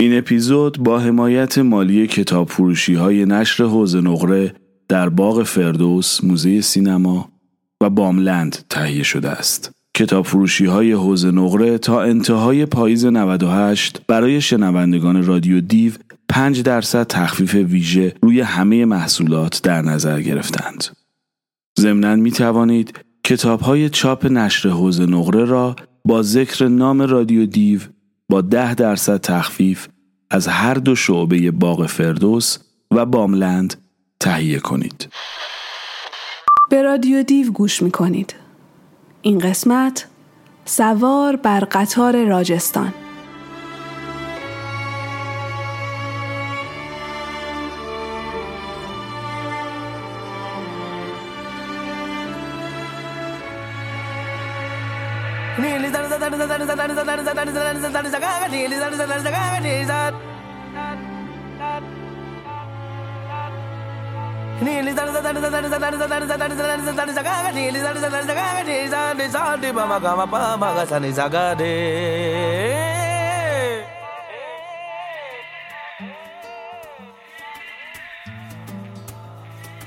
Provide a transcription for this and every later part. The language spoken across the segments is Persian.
این اپیزود با حمایت مالی کتاب فروشی های نشر حوز نقره در باغ فردوس موزه سینما و باملند تهیه شده است. کتاب فروشی های حوز نقره تا انتهای پاییز 98 برای شنوندگان رادیو دیو 5 درصد تخفیف ویژه روی همه محصولات در نظر گرفتند. ضمناً می توانید کتاب های چاپ نشر حوز نقره را با ذکر نام رادیو دیو با 10 درصد تخفیف از هر دو شعبه باغ فردوس و باملند تهیه کنید. به رادیو دیو گوش می کنید. این قسمت سوار بر قطار راجستان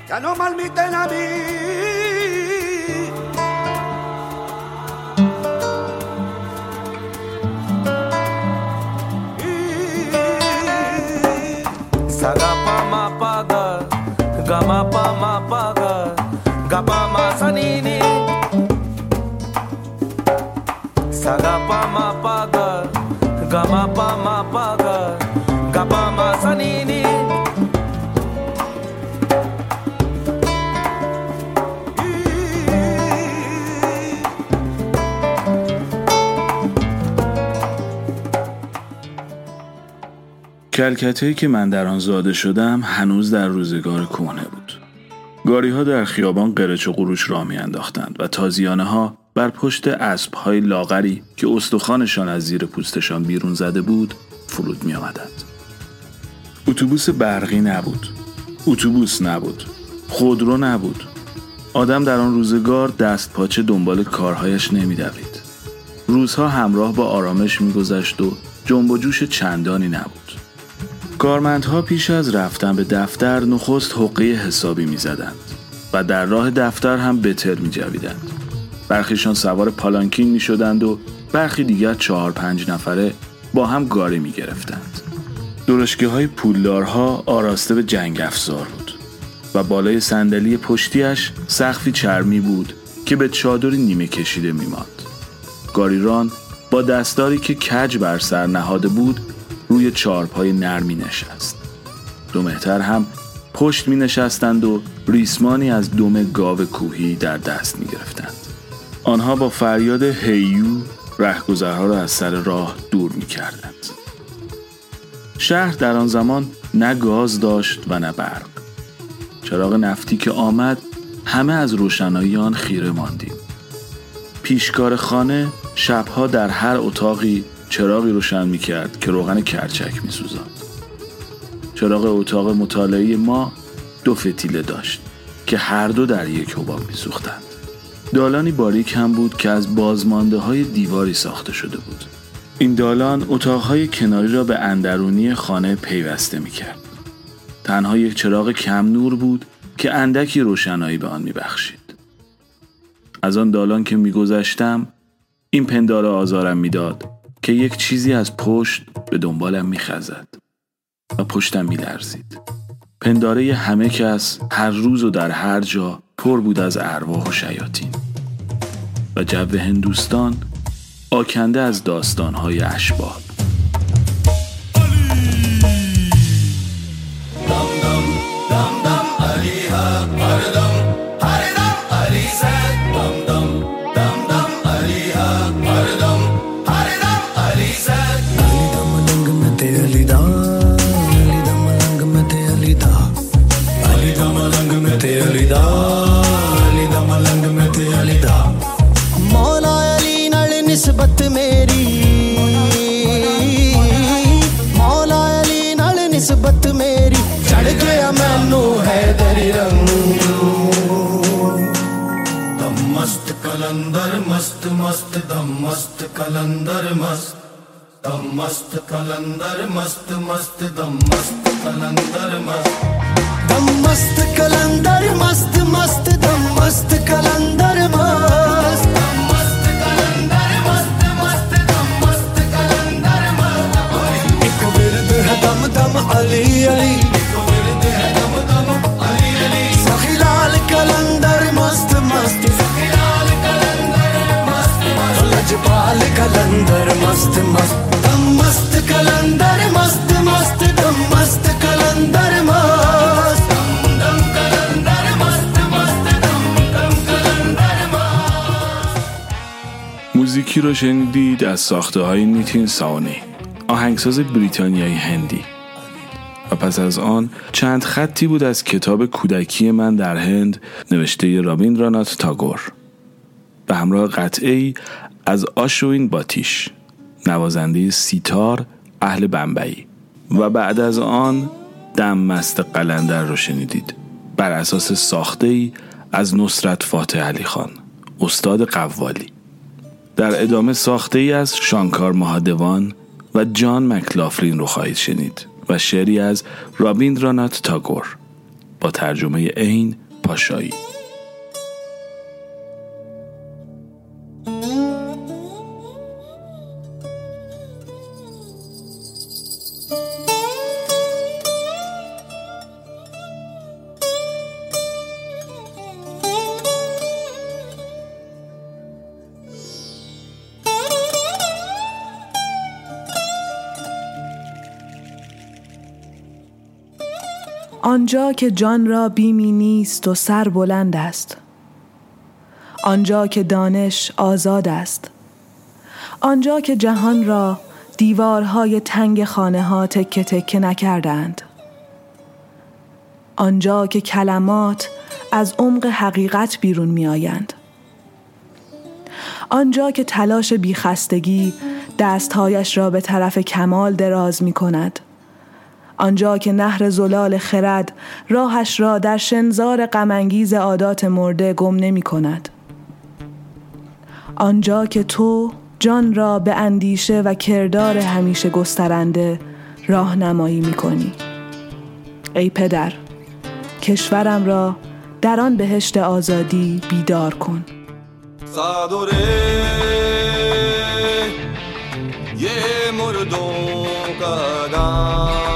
Ya no malmiten a mí. Sagapa ma paga, gama pa ma paga, gapa ma. Sagapa ma paga, gama pa ma paga, gapa ma. کلکته که من در آن زاده شدم هنوز در روزگار کهنه بود. گاری ها در خیابان قرچ و قروش را می انداختند و تازیانه ها بر پشت اسب های لاغری که استخوانشان از زیر پوستشان بیرون زده بود فرود می آمدند. اتوبوس برقی نبود. اتوبوس نبود. خودرو نبود. آدم در آن روزگار دست پاچه دنبال کارهایش نمی دوید. روزها همراه با آرامش میگذشت و جنب و جوش چندانی نبود. کارمندها پیش از رفتن به دفتر نخست حقه حسابی می‌زدند و در راه دفتر هم بتر می جویدند. برخیشان سوار پالانکین می شدند و برخی دیگر چهار پنج نفره با هم گاری می گرفتند. درشگه های پولدارها آراسته به جنگ افزار بود و بالای صندلی پشتیش سقفی چرمی بود که به چادری نیمه کشیده می ماند. گاریران با دستاری که کج بر سر نهاده بود روی چارپای نرمی نشست. دو مهتر هم پشت می نشستند و ریسمانی از دم گاو کوهی در دست می گرفتند. آنها با فریاد هیو رهگذرها را از سر راه دور می کردند. شهر در آن زمان نه گاز داشت و نه برق. چراغ نفتی که آمد همه از روشنایی آن خیره ماندیم. پیشکار خانه شبها در هر اتاقی چراغی روشن می کرد که روغن کرچک می سوزند. چراغ اتاق مطالعه ما دو فتیله داشت که هر دو در یک حباب می سوختند. دالانی باریک هم بود که از بازمانده های دیواری ساخته شده بود. این دالان اتاقهای کناری را به اندرونی خانه پیوسته می کرد. تنها یک چراغ کم نور بود که اندکی روشنایی به آن می بخشید. از آن دالان که میگذشتم این پندار آزارم می‌داد که یک چیزی از پشت به دنبالم میخزد و پشتم میلرزید. پنداره همه کس هر روز و در هر جا پر بود از ارواح و شیاطین و جو هندوستان آکنده از داستانهای اشباه دم دم دم मस्त कलंदर मस्त मस्त दम मस्त कलंदर मस्त दम मस्त कलंदर मस्त मस्त दम मस्त कलंदर मस्त दम मस्त कलंदर मस्त मस्त दम मस्त कलंदर मस्त رو شنیدید از ساخته های نیتین ساونی آهنگساز بریتانیایی هندی. و پس از آن چند خطی بود از کتاب کودکی من در هند نوشته رابین رانات تاگور. به همراه قطعه ای از آشوین باتیش نوازنده سیتار اهل بمبئی. و بعد از آن دم مست قلندر رو شنیدید بر اساس ساخته ای از نصرت فاتح علی خان استاد قوالی. در ادامه ساخته ای از شانکار مهادوان و جان مکلافرین رو خواهید شنید و شعری از رابیندرانات تاگور با ترجمه عین پاشایی. آنجا که جان را بیمی نیست و سر بلند است. آنجا که دانش آزاد است. آنجا که جهان را دیوارهای تنگ خانه ها تکه تکه نکردند. آنجا که کلمات از عمق حقیقت بیرون می آیند آنجا که تلاش بیخستگی دستهایش را به طرف کمال دراز می کند آنجا که نهر زلال خرد راهش را در شنزار غمانگیز عادات مرده گم نمی کند. آنجا که تو جان را به اندیشه و کردار همیشه گسترنده راهنمایی می کنی. ای پدر کشورم را در آن بهشت آزادی بیدار کن صدره یه مردم قدم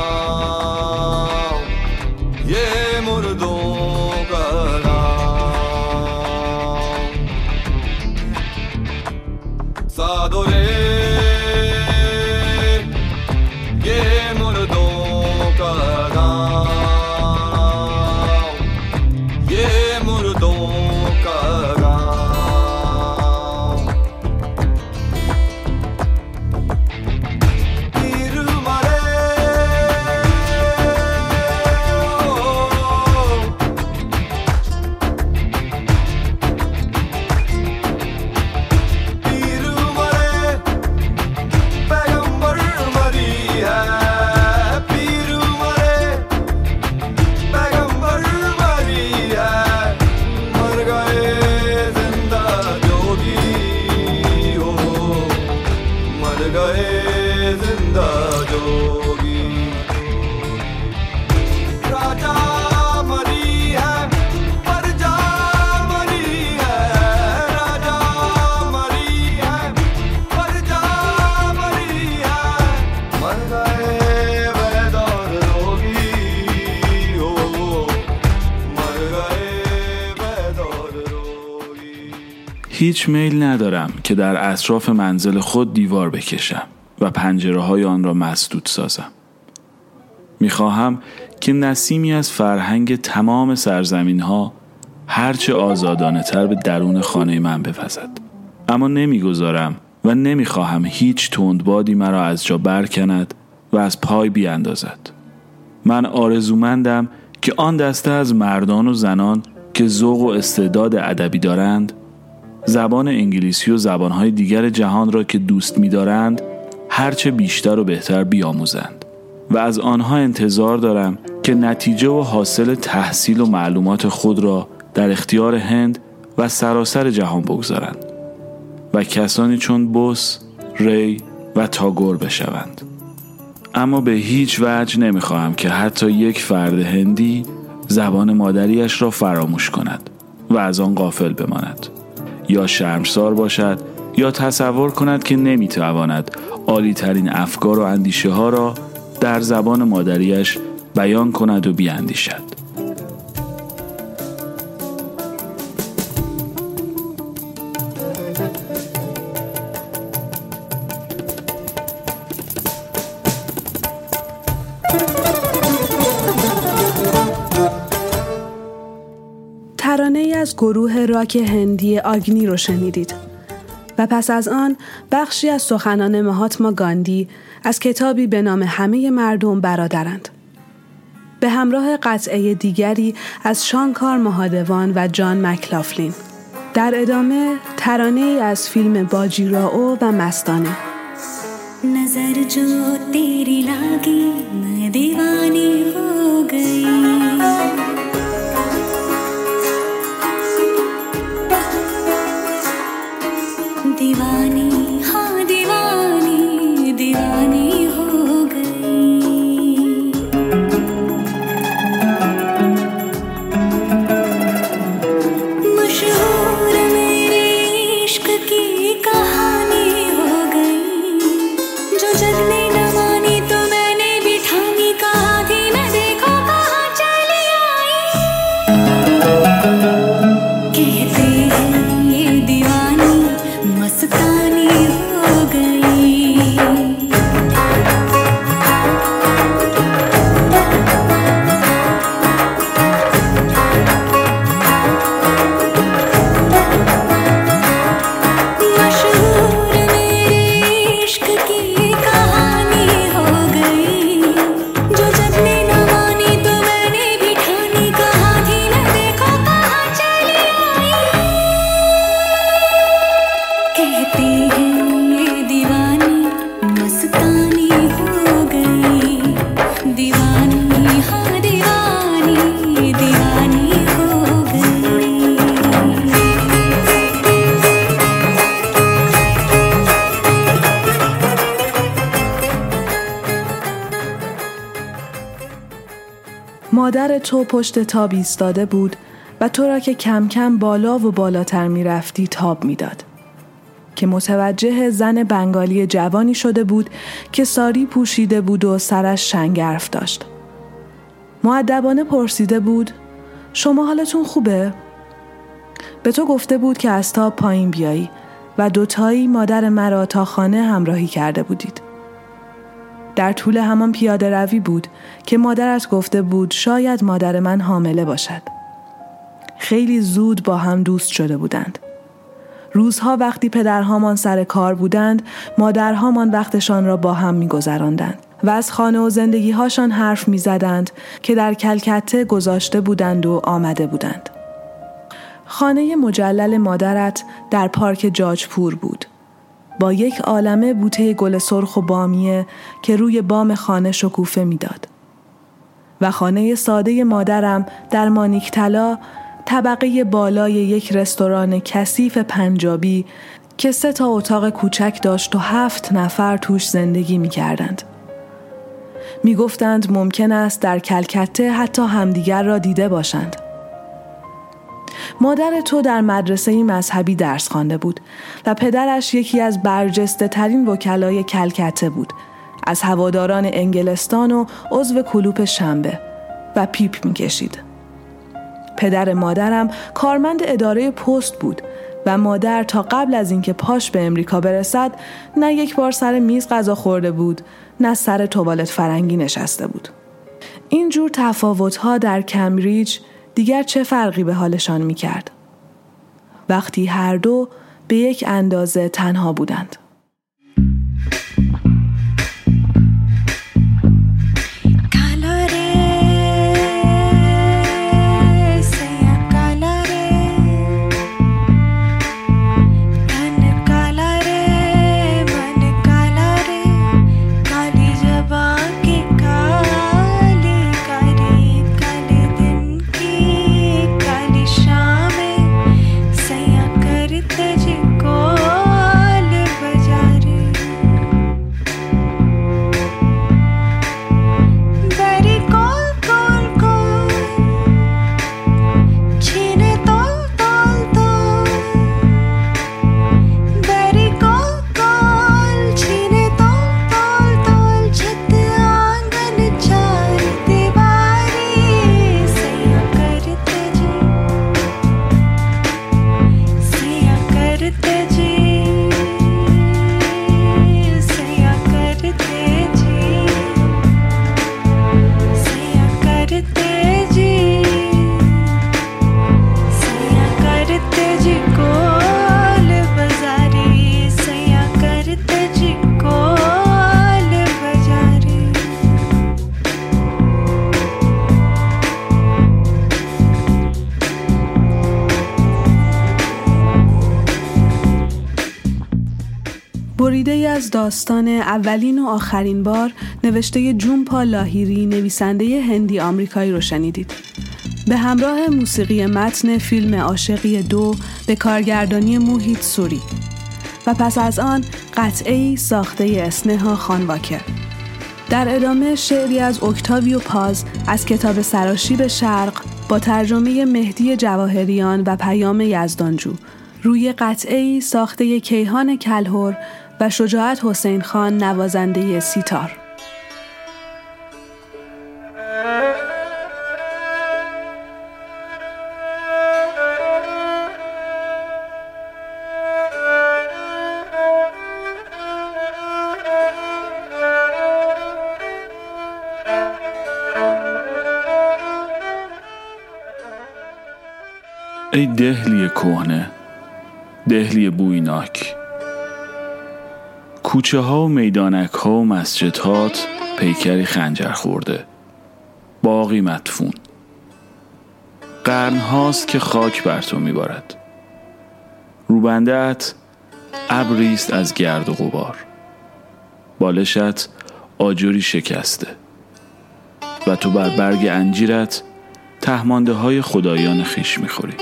هیچ میل ندارم که در اطراف منزل خود دیوار بکشم و پنجره های آن را مسدود سازم. می‌خواهم که نسیمی از فرهنگ تمام سرزمین ها هرچه آزادانه تر به درون خانه من بوزد. اما نمی‌گذارم و نمی‌خواهم هیچ تندبادی مرا از جا برکند و از پای بیاندازد. من آرزومندم که آن دسته از مردان و زنان که ذوق و استعداد ادبی دارند زبان انگلیسی و زبانهای دیگر جهان را که دوست می‌دارند هرچه بیشتر و بهتر بیاموزند. و از آنها انتظار دارم که نتیجه و حاصل تحصیل و معلومات خود را در اختیار هند و سراسر جهان بگذارند و کسانی چون بوس، ری و تاگور بشوند. اما به هیچ وجه نمی‌خواهم که حتی یک فرد هندی زبان مادریش را فراموش کند و از آن غافل بماند. یا شرمسار باشد یا تصور کند که نمی‌تواند عالی ترین افکار و اندیشه ها را در زبان مادریش بیان کند و بیاندیشد. از گروه راک هندی آگنی رو شنیدید و پس از آن بخشی از سخنان مهاتما گاندی از کتابی به نام همه مردم برادرند. به همراه قطعه دیگری از شانکار مهادوان و جان مکلافلین. در ادامه ترانه ای از فیلم باجیراو و مستانه. نظر جو تیری لاگی دیوانی ہو گئی تو پشت تاب ایستاده بود و تو را که کم کم بالا و بالاتر می رفتی تاب می‌داد. که متوجه زن بنگالی جوانی شده بود که ساری پوشیده بود و سرش شنگرف داشت. معدبانه پرسیده بود شما حالتون خوبه؟ به تو گفته بود که از تاب پایین بیایی و دوتایی مادر مرا تا خانه همراهی کرده بودید. در طول همان پیاده روی بود که مادرت گفته بود شاید مادر من حامله باشد. خیلی زود با هم دوست شده بودند. روزها وقتی پدرهامان سر کار بودند، مادرهامان وقتشان را با هم میگذراندند و از خانه و زندگیهاشان حرف می‌زدند که در کلکته گذاشته بودند و آمده بودند. خانه مجلل مادرت در پارک جاجپور بود. با یک عالمه بوته گل سرخ و بامیه که روی بام خانه شکوفه می‌داد. و خانه ساده مادرم در مانیکتلا طبقه بالای یک رستوران کثیف پنجابی که سه تا اتاق کوچک داشت و هفت نفر توش زندگی می کردند. می گفتند ممکن است در کلکته حتی همدیگر را دیده باشند. مادر تو در مدرسه مذهبی درس خوانده بود و پدرش یکی از برجسته ترین وکلای کلکته بود از هواداران انگلستان و عضو کلوپ شنبه و پیپ می‌کشید. پدر مادرم کارمند اداره پست بود و مادر تا قبل از اینکه پاش به امریکا برسد نه یک بار سر میز غذا خورده بود نه سر توالت فرنگی نشسته بود. این جور تفاوتها در کمبریج دیگر چه فرقی به حالشان می کرد؟ وقتی هر دو به یک اندازه تنها بودند. از داستان اولین و آخرین بار نوشته جونپا لاهیری نویسنده هندی آمریکایی رو شنیدید. به همراه موسیقی متن فیلم عاشقی دو به کارگردانی موهیت سوری و پس از آن قطعه ساخته اسنها خانواکر. در ادامه شعری از اکتاویو پاز از کتاب سراشیب شرق با ترجمه مهدی جواهریان و پیام یزدانجو روی قطعه ساخته کیهان کلهور و شجاعت حسین خان نوازنده سیتار. ای دهلی کهنه دهلی بویناک. کوچه ها و میدانک ها و مسجد هات پیکری خنجر خورده. باقی مدفون. قرن هاست که خاک بر تو میبارد. روبندهت ابریست از گرد و غبار. بالشت آجوری شکسته. و تو بر برگ انجیرت تهمانده های خدایان خیش می‌خوری.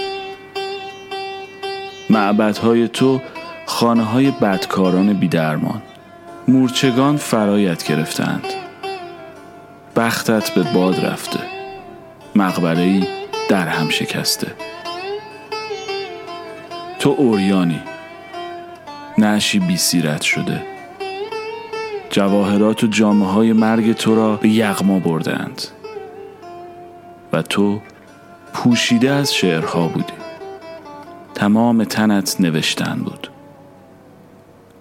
معبدهای تو خانه های بدکاران بیدرمان. مورچگان فرایت گرفتند. بختت به باد رفته. مقبره ای در هم شکسته. تو اوریانی. نعشی بی سیرت شده. جواهرات و جامعه های مرگ تو را به یغما بردند. و تو پوشیده از شعرها بودی. تمام تنت نوشتن بود.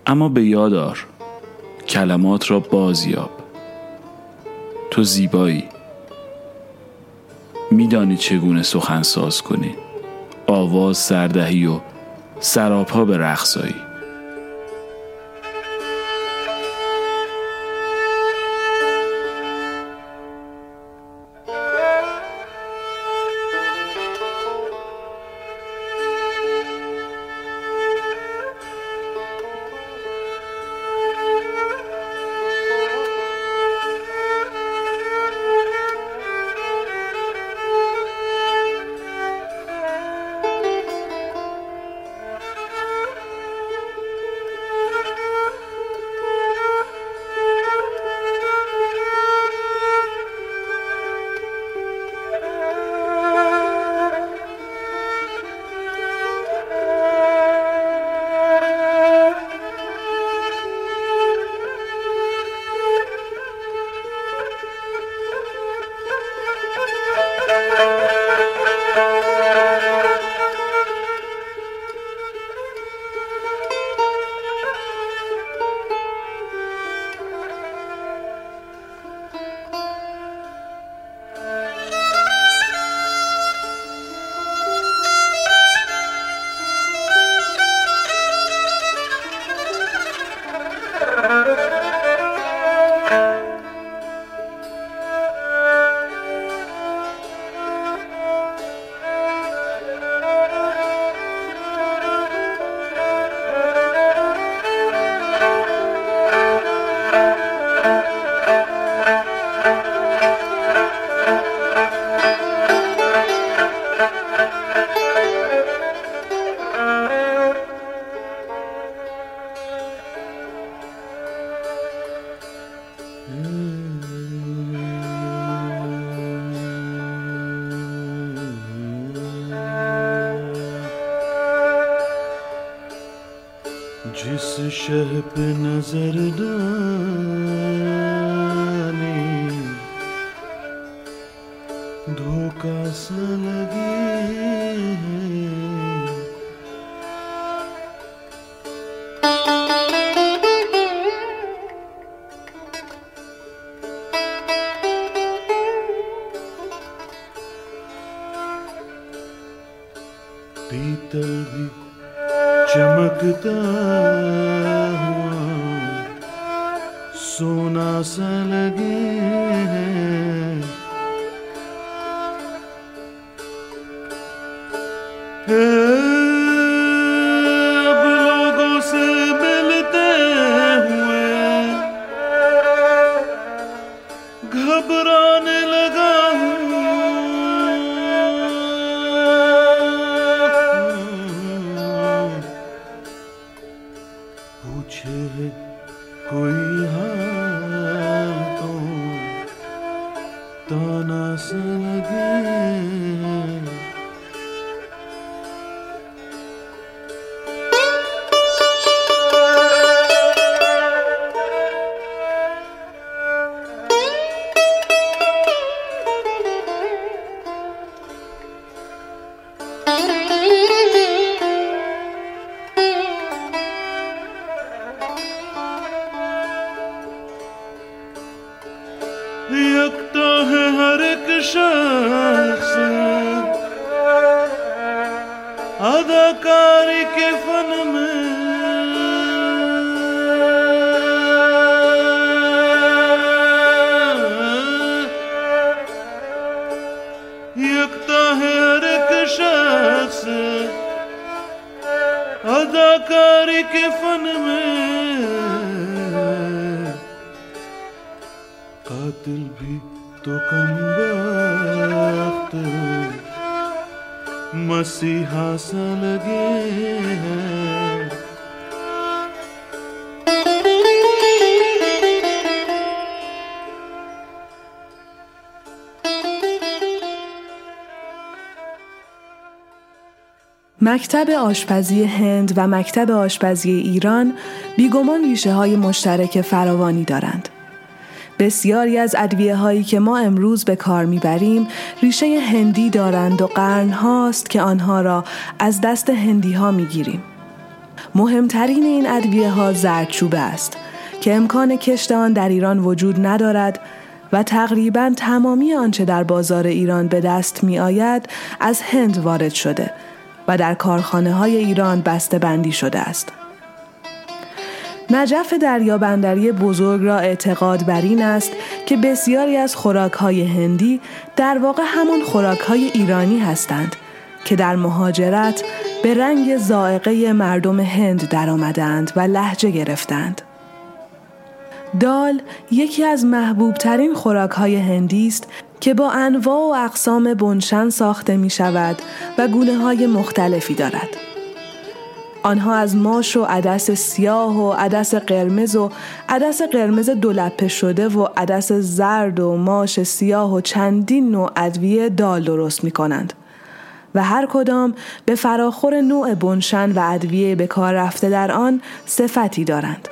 اما به یادار کلمات را بازیاب. تو زیبایی. میدانی چگونه سخن ساز کنی. آواز سردهی و سراپا به رقصایی. مکتب آشپزی هند و مکتب آشپزی ایران بیگمان ریشه های مشترک فراوانی دارند. بسیاری از ادویه هایی که ما امروز به کار می‌بریم ریشه هندی دارند و قرن هاست که آنها را از دست هندی ها می‌گیریم. مهمترین این ادویه ها زردچوبه است که امکان کشت آن در ایران وجود ندارد و تقریبا تمامی آنچه در بازار ایران به دست می آید از هند وارد شده و در کارخانه های ایران بسته بندی شده است. نجف دریابندری بزرگ را اعتقاد بر این است که بسیاری از خوراکهای هندی در واقع همان خوراکهای ایرانی هستند که در مهاجرت به رنگ زائقه مردم هند درآمدند و لحجه گرفتند. دال یکی از محبوب ترین خوراک های هندی است که با انواع و اقسام بنشن ساخته می شود و گونه های مختلفی دارد. آنها از ماش و عدس سیاه و عدس قرمز و عدس قرمز دولپه شده و عدس زرد و ماش سیاه و چندین نوع ادویه دال درست می کنند. و هر کدام به فراخور نوع بنشن و ادویه به کار رفته در آن صفتی دارند.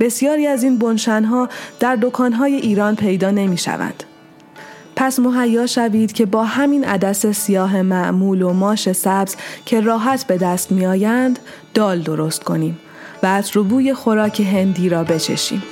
بسیاری از این بنشنها در دکانهای ایران پیدا نمی شوند. پس مهیا شوید که با همین عدس سیاه معمول و ماش سبز که راحت به دست می آیند دال درست کنیم و از روبوی خوراک هندی را بچشیم.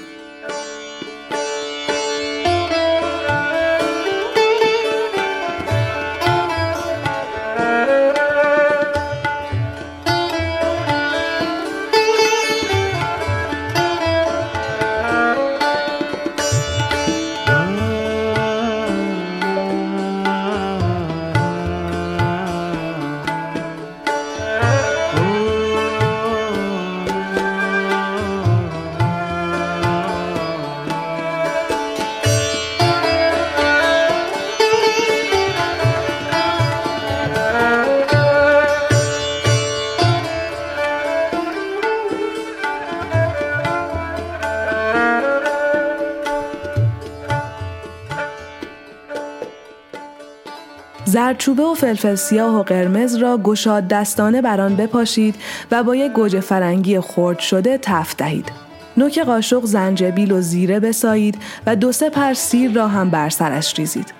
زردچوبه و فلفل سیاه و قرمز را گشاد دستانه بر آن بپاشید و با یک گوجه فرنگی خرد شده تفت دهید. نوک قاشق زنجبیل و زیره بسایید و دو سه پر سیر را هم بر سرش ریزید.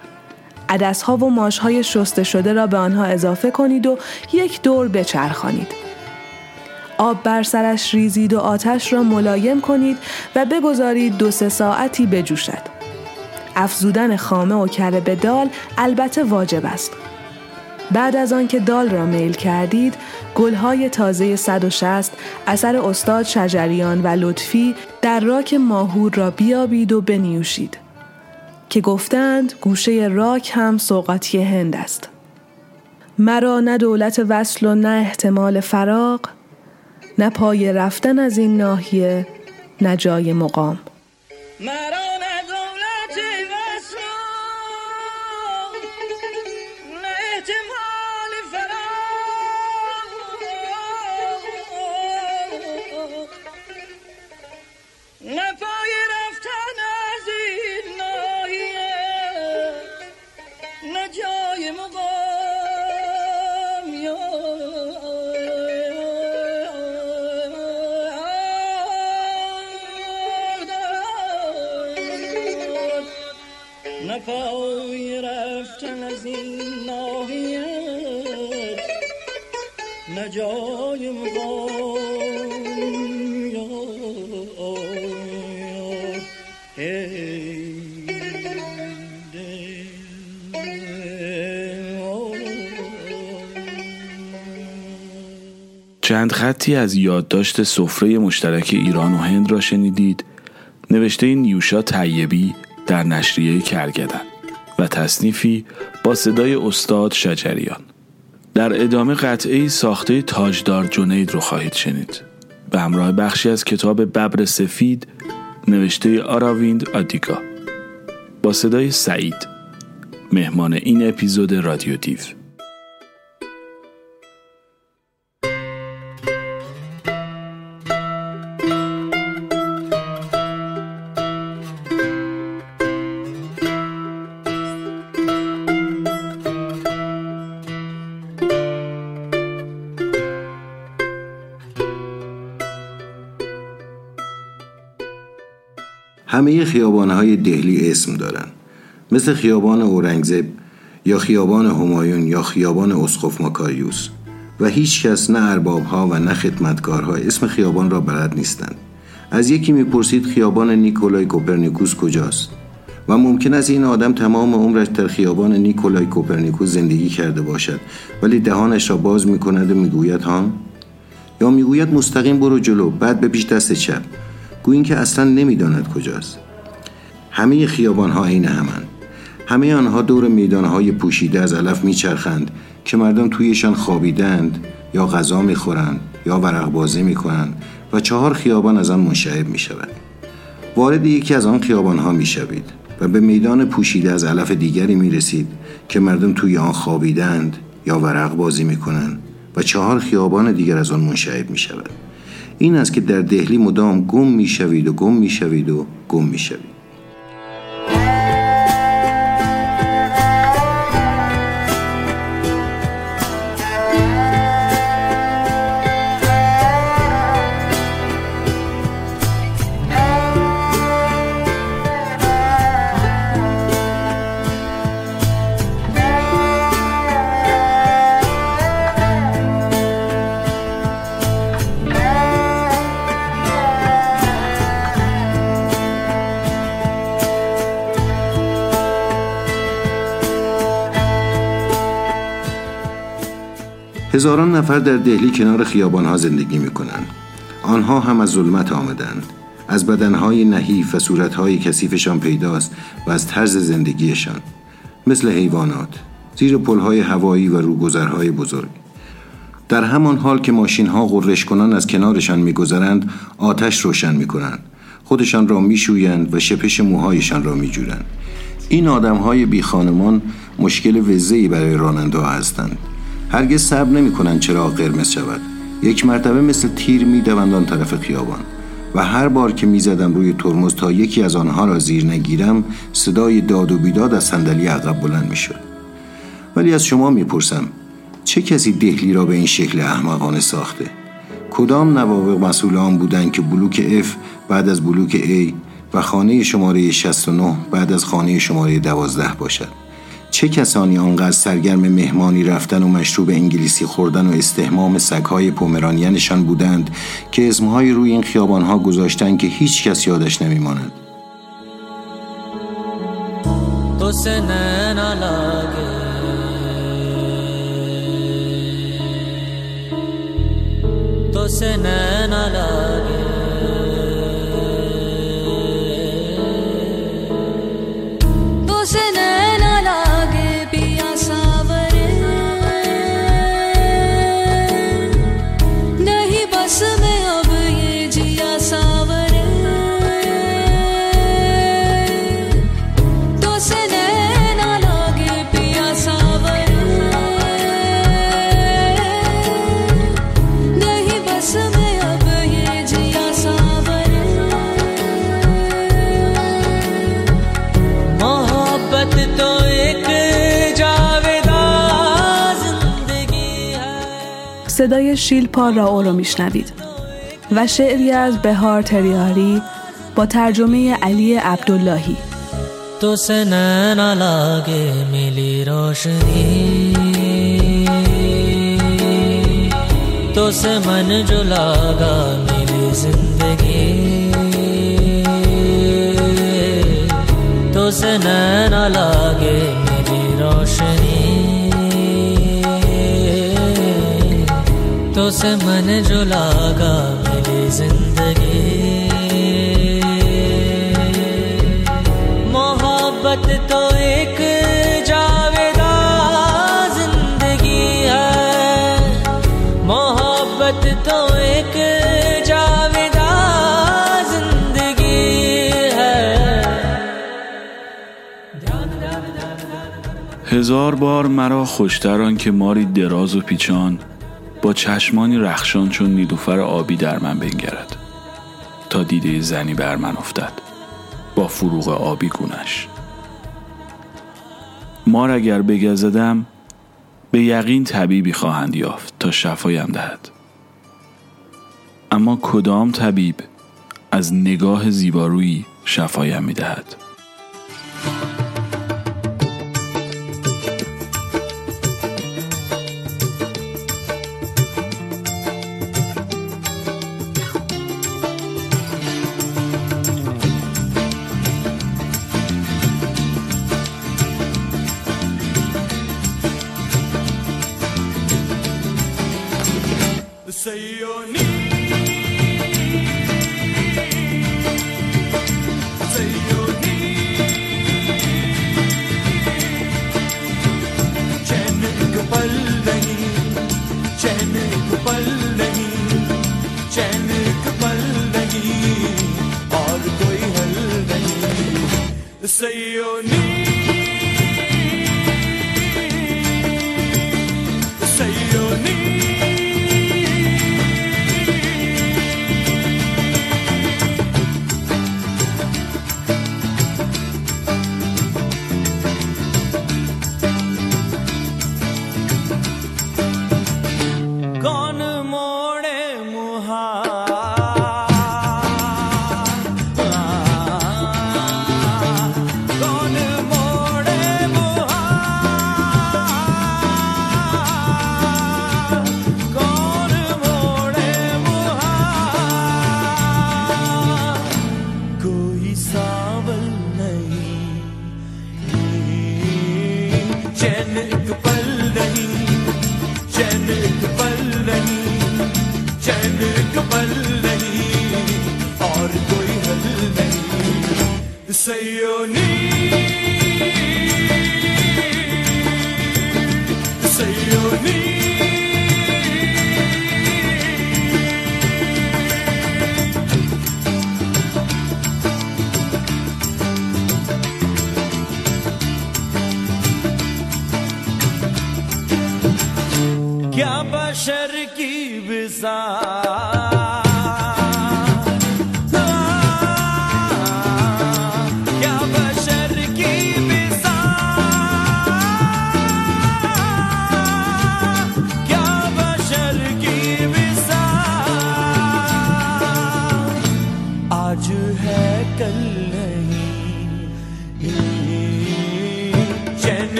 عدسها و ماشهای شسته شده را به آنها اضافه کنید و یک دور بچرخانید. آب بر سرش ریزید و آتش را ملایم کنید و بگذارید دو سه ساعتی بجوشد. افزودن خامه و کره به دال البته واجب است. بعد از آنکه دال را میل کردید، گلهای تازه 160 اثر استاد شجریان و لطفی در راک ماهور را بیابید و بنیوشید. که گفتند گوشه راک هم سوقاتی هند است. مرا نه دولت وصل و نه احتمال فراغ، نه پای رفتن از این ناحیه، نه جای مقام. مرا چند خطی از یادداشت سفره مشترک ایران و هند را شنیدید. نوشته نیوشا طیبی در نشریه کرگدن و تصنیفی با صدای استاد شجریان. در ادامه قطعه ساخته تاجدار جنید رو خواهید شنید به همراه بخشی از کتاب ببر سفید نوشته آراویند آدیگا با صدای سعید مهمان این اپیزود رادیو دیو. همه خیابانهای دهلی اسم دارن. مثل خیابان اورنگزب یا خیابان همایون یا خیابان اسقف ماکاریوس و هیچ کس نه اربابها و نه خدمتکارها اسم خیابان را بلد نیستند. از یکی می‌پرسید خیابان نیکولای کوپرنیکوس کجاست؟ و ممکن است این آدم تمام عمرش در خیابان نیکولای کوپرنیکوس زندگی کرده باشد. ولی دهانش را باز می‌کند و می‌گوید ها یا می‌گوید مستقیم برو جلو بعد به پیش دست چپ. گویی که اصلا نمی‌داند کجاست. همه خیابان ها عین همند. همه آنها دور میدان های پوشیده از علف میچرخند که مردم تویشان خوابیدند یا غذا می‌خورند یا ورق بازی می‌کنند و چهار خیابان از آن منشعب می‌شوند وارد یکی از آن خیابان ها می‌شوید و به میدان پوشیده از علف دیگری می‌رسید که مردم توی آن خوابیدند یا ورق بازی می‌کنند و چهار خیابان دیگر از آن منشعب می‌شوند این است که در دهلی مدام گم می‌شوید و گم می‌شوید و گم می‌شوید. هزاران نفر در دهلی کنار خیابانها زندگی می کنند. آنها هم از ظلمت آمدند. از بدنهای نحیف و صورتهای کثیفشان پیداست و از طرز زندگیشان مثل حیوانات زیر پلهای هوایی و روگذرهای بزرگ در همان حال که ماشین ها غرش کنان از کنارشان میگذرند آتش روشن می کنند. خودشان را میشویند و شپش موهایشان را میجویند این آدم های بی خانمان مشکل وزهی برای راننده ها هستند هرگز صبر نمی کنند چراغ قرمز شود. یک مرتبه مثل تیر می دوند آن طرف خیابان و هر بار که می زدم روی ترمز تا یکی از آنها را زیر نگیرم صدای داد و بیداد از صندلی عقب بلند می شد ولی از شما می پرسم چه کسی دهلی را به این شکل احمقانه ساخته؟ کدام نوابق مسئول آن بودند که بلوک F بعد از بلوک A و خانه شماره 69 بعد از خانه شماره 12 باشد؟ چه کسانی آنقدر سرگرم مهمانی رفتن و مشروب انگلیسی خوردن و استحمام سگهای پومرانیانشان بودند که اسمهای روی این خیابانها گذاشتند که هیچ کس یادش نمیماند؟ تو سنه تو صدای شیلپا او رو میشنوید و شعری از بهار تریاری با ترجمه علی عبداللهی. تو سے نینا میلی روشنی تو سے من جو میلی زندگی تو سے نینا तो से मन जो लागा मिली जिंदगी मोहब्बत तो एक जावेदा जिंदगी है मोहब्बत तो एक जावेदा जिंदगी है هزار بار مرا خوشتر آن که ماری دراز و پیچان با چشمانی رخشان چون نیلوفر آبی در من بنگرد. تا دیده زنی بر من افتد. با فروغ آبی گونش. مار اگر بگزدم به یقین طبیبی خواهند یافت تا شفایم دهد. اما کدام طبیب از نگاه زیبارویی شفایم می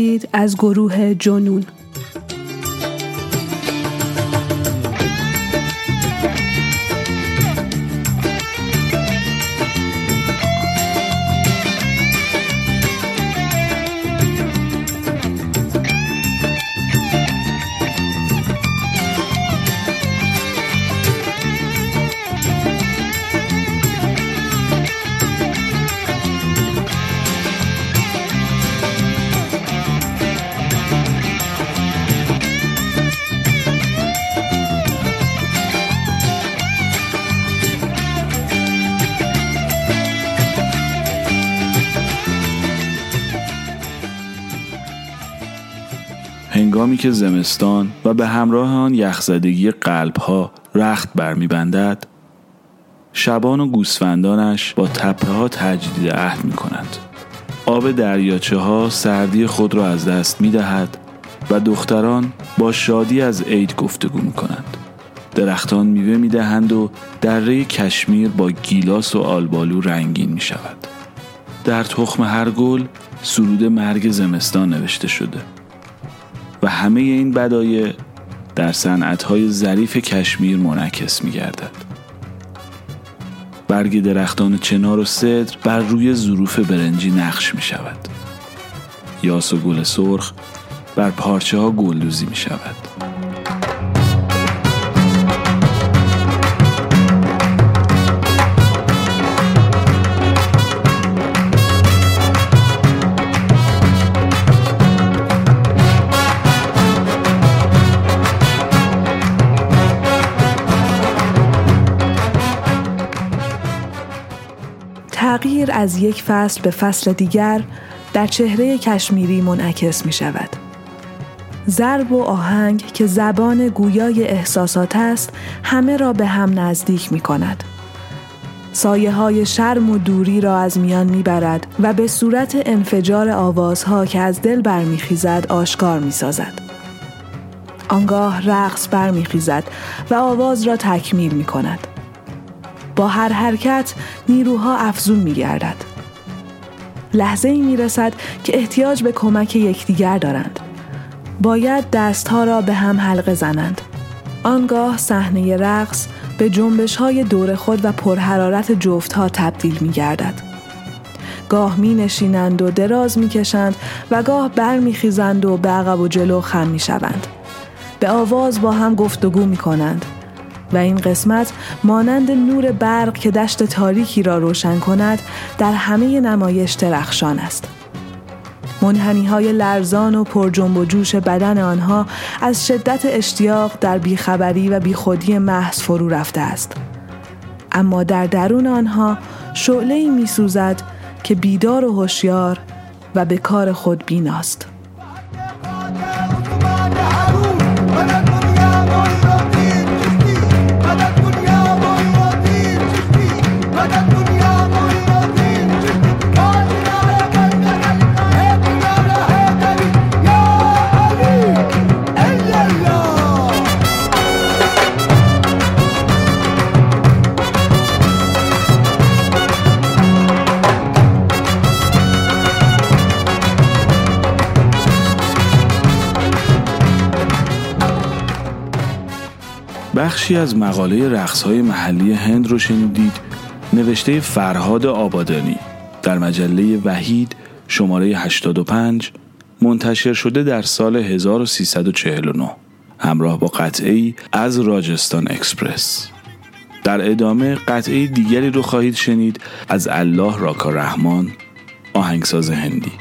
میشنوید از گروه جنون. هنگامی که زمستان و به همراه آن یخزدگی قلبها رخت برمیبندد شبان و گوسفندانش با تپه ها تجدید عهد می کنند. آب دریاچه ها سردی خود را از دست می دهد و دختران با شادی از عید گفتگو می کنند. درختان میوه می دهند و دره کشمیر با گیلاس و آلبالو رنگین می شود. در تخم هر گل سرود مرگ زمستان نوشته شده و همه این بدایع در صنعت‌های ظریف کشمیر منعکس می گردد. برگ درختان چنار و صدر بر روی ظروف برنجی نقش می شود. یاس و گل سرخ بر پارچه ها گلدوزی می شود. از یک فصل به فصل دیگر در چهره کشمیری منعکس می شود. ضرب و آهنگ که زبان گویای احساسات است همه را به هم نزدیک می کند. سایه های شرم و دوری را از میان می برد و به صورت انفجار آوازها که از دل برمیخیزد آشکار می سازد. آنگاه رقص برمیخیزد و آواز را تکمیل می کند. با هر حرکت نیروها افزون می گردد. لحظه ای می رسد که احتیاج به کمک یکدیگر دارند. باید دستها را به هم حلقه زنند. آنگاه صحنه رقص به جنبش های دور خود و پرحرارت جفت ها تبدیل می گردد. گاه می نشینند و دراز می کشند و گاه بر می خیزند و به عقب و جلو خم می شوند. به آواز با هم گفتگو می کنند. و این قسمت مانند نور برق که دشت تاریکی را روشن کند در همه نمایش درخشان است. منحنی های لرزان و پر جنب و جوش بدن آنها از شدت اشتیاق در بیخبری و بیخودی محض فرو رفته است. اما در درون آنها شعله می سوزد که بیدار و هوشیار و به کار خود بیناست. بخشی از مقاله رقصهای محلی هند رو شنیدید. نوشته فرهاد آبادانی. در مجله وحید شماره 85 منتشر شده در سال 1349 همراه با قطعی از راجستان اکسپرس. در ادامه قطعه دیگری رو خواهید شنید از الله راکا رحمان آهنگساز هندی.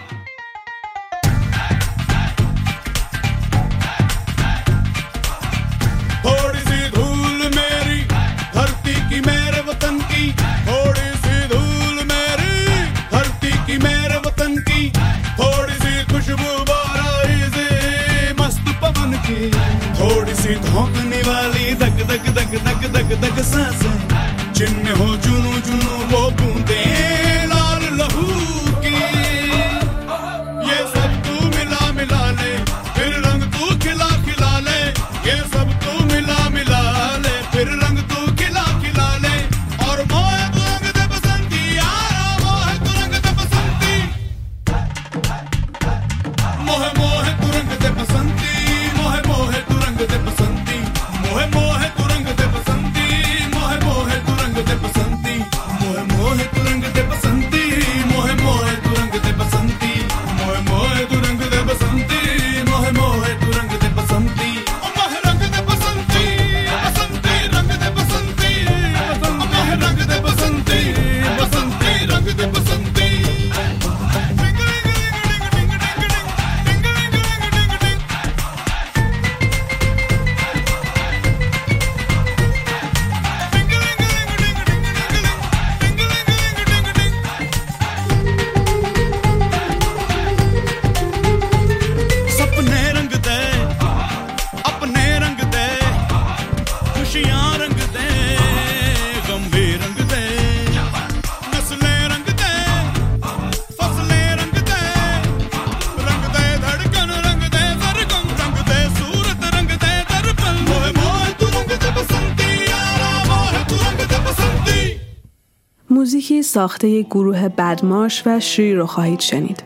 ساخته گروه بدماش و شری رو خواهید شنید.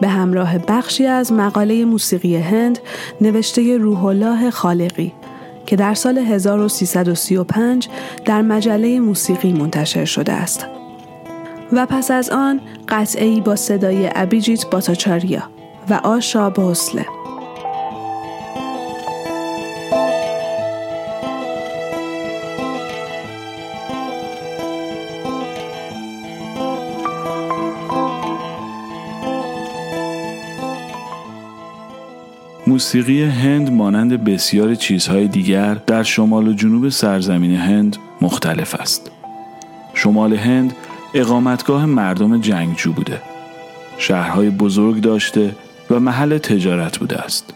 به همراه بخشی از مقاله موسیقی هند نوشته روح الله خالقی که در سال 1335 در مجله موسیقی منتشر شده است. و پس از آن قطعی با صدای ابیجیت باتاچاریا و آشا بوسله. موسیقی هند مانند بسیار چیزهای دیگر در شمال و جنوب سرزمین هند مختلف است. شمال هند اقامتگاه مردم جنگجو بوده. شهرهای بزرگ داشته و محل تجارت بوده است.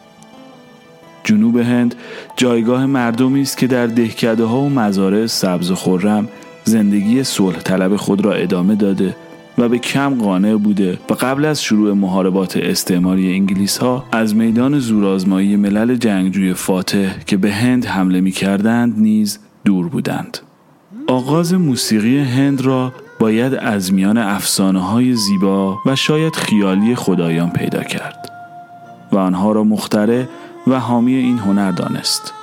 جنوب هند جایگاه مردمی است که در دهکده ها و مزارع سبز و خرم زندگی صلح طلب خود را ادامه داده و به کم قانع بوده و قبل از شروع محاربات استعماری انگلیس ها از میدان زورآزمایی ملل جنگجوی فاتح که به هند حمله می کردند نیز دور بودند. آغاز موسیقی هند را باید از میان افسانه های زیبا و شاید خیالی خدایان پیدا کرد و آنها را مختره و حامی این هنر دانست.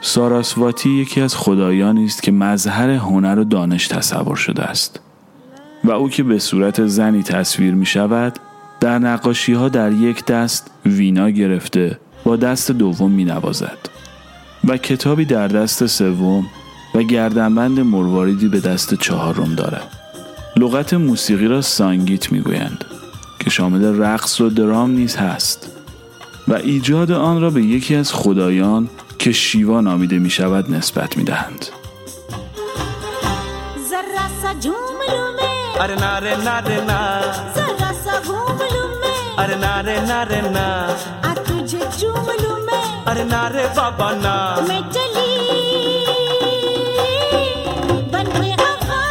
ساراسواتی یکی از خدایانی است که مظهر هنر و دانش تصور شده است. و او که به صورت زنی تصویر می شود در نقاشی ها در یک دست وینا گرفته با دست دوم می نوازد و کتابی در دست سوم و گردنبند مرواریدی به دست چهارم دارد. لغت موسیقی را سانگیت می گویند که شامل رقص و درام نیز هست. و ایجاد آن را به یکی از خدایان که شیوا نامیده می شود نسبت می دهند. अरे ना रे ना रे ना। जरा सा घूम लूँ मैं। अरे ना रे ना रे ना। आ तुझे चूम लूँ मैं। अरे ना रे बाबा ना। मैं चली। बन में रबा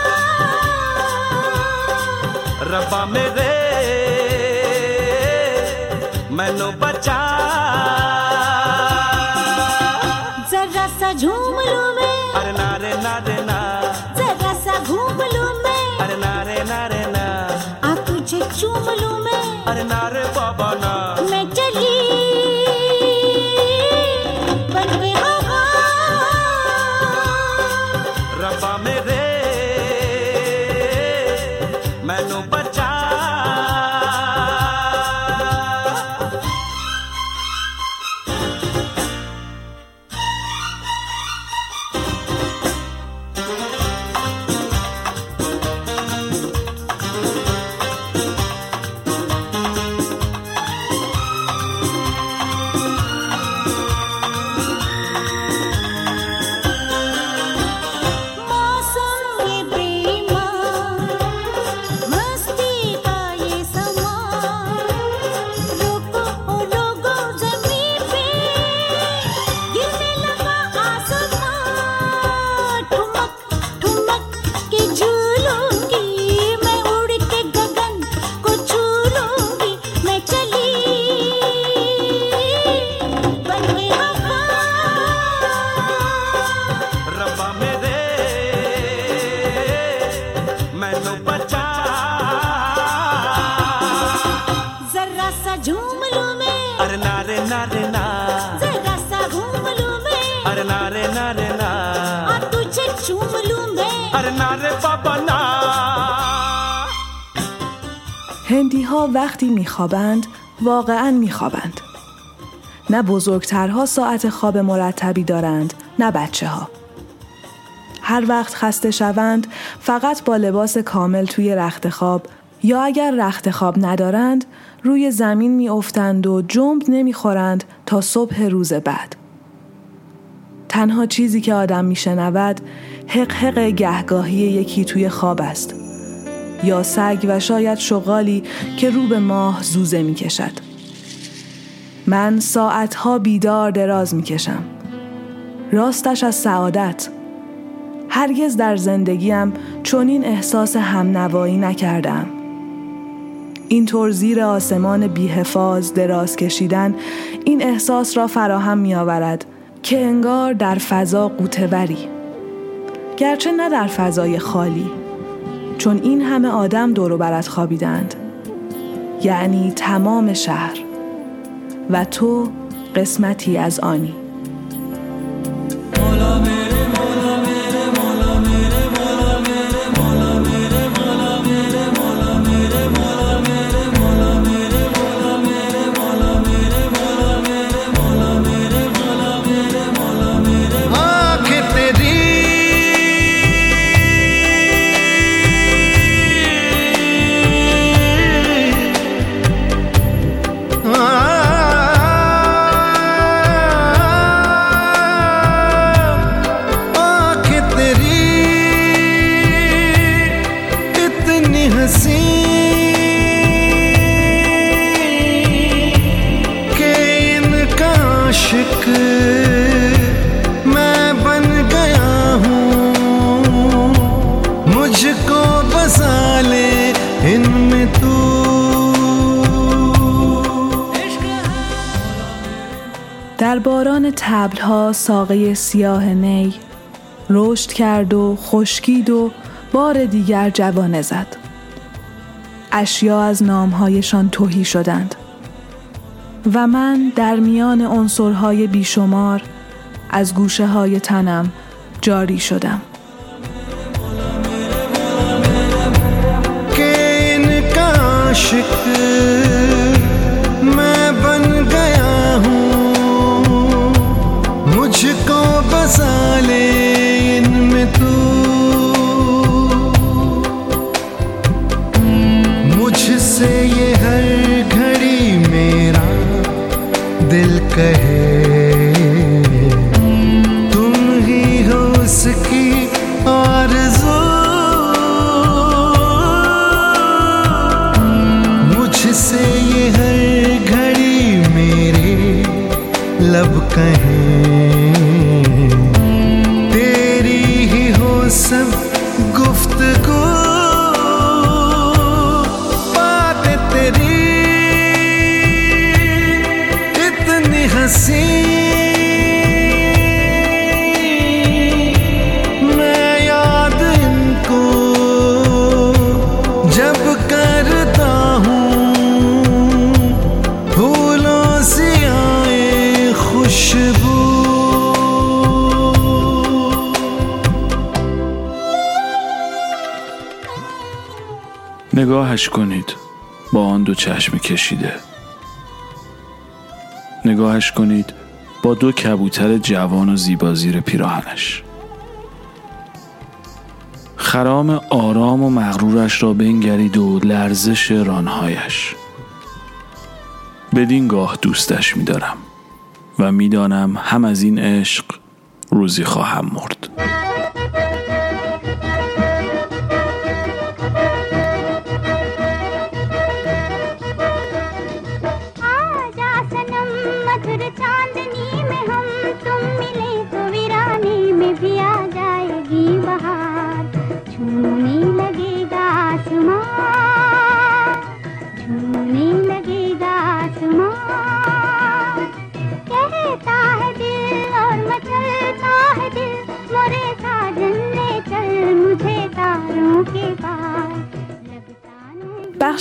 रब्बा मेरे میخوابند واقعا میخوابند. نه بزرگترها ساعت خواب مرتبی دارند نه بچه ها. هر وقت خسته شوند فقط با لباس کامل توی رخت خواب یا اگر رخت خواب ندارند روی زمین میافتند و جنب نمی‌خورند تا صبح روز بعد. تنها چیزی که آدم میشنود حق حق گهگاهی یکی توی خواب است یا سگ و شاید شغالی که رو به ماه زوزه می کشد. من ساعتها بیدار دراز می کشم. راستش از سعادت. هرگز در زندگیم چنین احساس همنوایی نکردم. اینطور زیر آسمان بیحفاظ دراز کشیدن این احساس را فراهم می آورد که انگار در فضا قوتوری. گرچه نه در فضای خالی چون این همه آدم دور و برت خوابیدند. یعنی تمام شهر. و تو قسمتی از آنی. ساقه سیاه نی رشد کرد و خشکید و بار دیگر جوانه زد. اشیا از نامهایشان توهی شدند. و من در میان عنصرهای بیشمار از گوشه های تنم جاری شدم. کنید با دو کبوتر جوان و زیبا زیر پیراهنش. خرام آرام و مغرورش را بنگرید و لرزش رانهایش. بدین گاه دوستش می‌دارم و می‌دانم هم از این عشق روزی خواهم مرد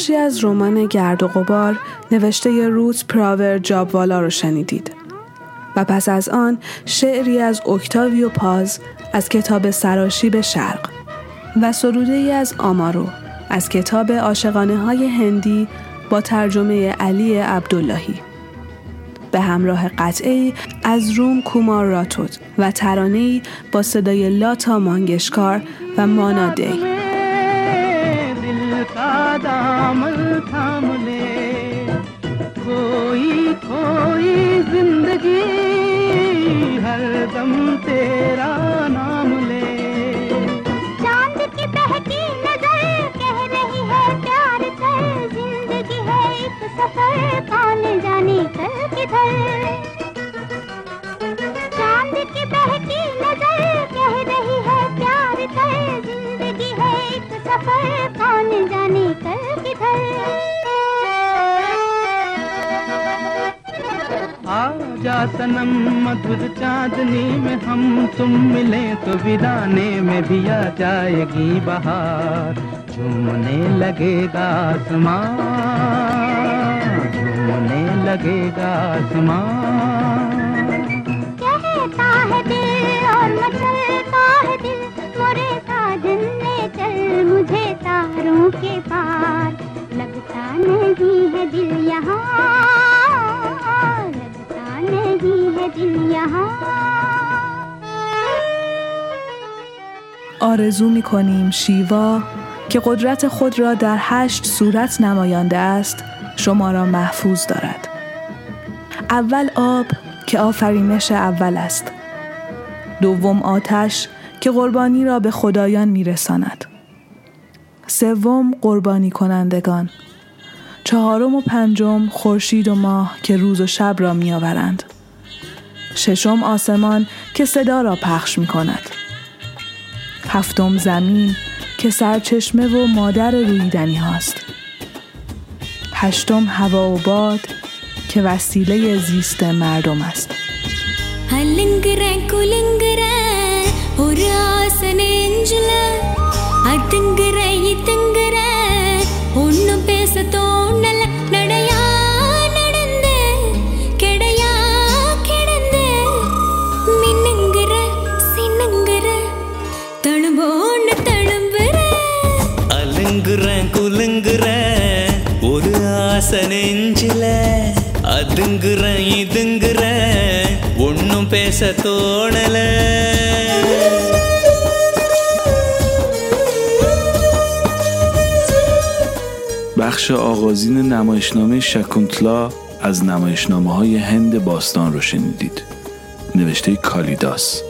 بخشی از رمان گرد و غبار نوشته روت پراور جابوالا رو شنیدید. و پس از آن شعری از اکتاویو پاز از کتاب سراشیب شرق و سروده ای از آمارو از کتاب عاشقانه های هندی با ترجمه علی عبداللهی. به همراه قطعی از روم کومار راتود و ترانه‌ای با صدای لاتا مانگشکار و مانا हर दम तेरा नाम ले। चाँद की बहकी नज़र कह रही है, प्यार कर, ज़िंदगी है एक सफ़र कौन जाने कल किधर? चाँद की बहकी नज़र कह रही है, प्यार कर, ज़िंदगी है एक सफ़र कौन जाने कल किधर? आजा सनम मधुर चांदनी में हम तुम मिले तो वीराने में भी आ जाएगी बहार। झूमने लगेगा आसमान। झूमने लगेगा आसमान। मुझे तारों के पार। लगता नहीं है दिल यहाँ کردی آرزو می کنیم شیوا که قدرت خود را در هشت صورت نمایانده است شما را محفوظ دارد. اول آب که آفرینش اول است. دوم آتش که قربانی را به خدایان می رساند. سوم قربانی کنندگان. چهارم و پنجم خورشید و ماه که روز و شب را می آورند. ششم آسمان که صدا را پخش می کند هفتم زمین که سرچشمه و مادر رویدنی هاست هشتم هوا و باد که وسیله زیست مردم است அலுங்குறேன் குலுங்குறேன் ஒரு ஆசை நெஞ்சில அதுங்குறேன் இதுங்குறேன் ஒன்னும் பேச தோணல ஆசை நெஞ்சில அதுங்குறேன் இதுங்குறேன் ஒன்னும் பேச தோணல بخش آغازین نمایشنامه شکونتلا از نمایشنامه های هند باستان رو شنیدید نوشته کالیداس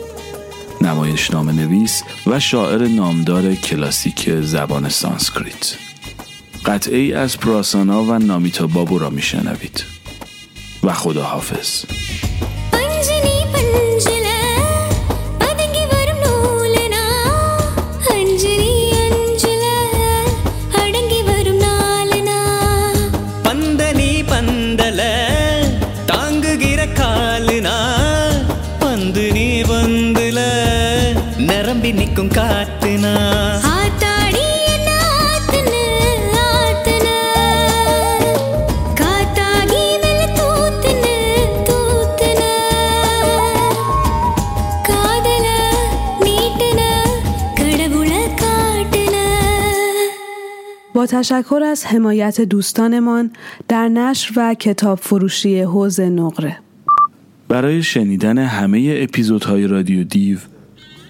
نمایشنامه نویس و شاعر نامدار کلاسیک زبان سانسکریت قطعه ای از پراسانا و نامیتا بابو را میشنوید. و خدا تشکر از حمایت دوستانمان در نشر و کتاب فروشی حوض نقره برای شنیدن همه اپیزودهای رادیو دیو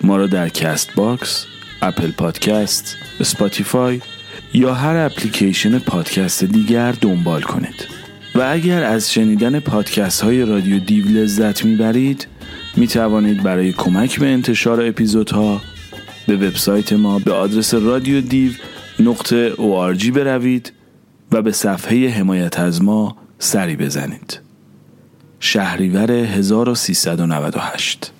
ما را در Castbox، Apple Podcast، Spotify یا هر اپلیکیشن پادکست دیگر دنبال کنید. و اگر از شنیدن پادکست های رادیو دیو لذت می‌برید می توانید برای کمک به انتشار اپیزودها به وبسایت ما به آدرس رادیو دیو نقطه ORG بروید و به صفحه حمایت از ما سری بزنید. شهریور 1398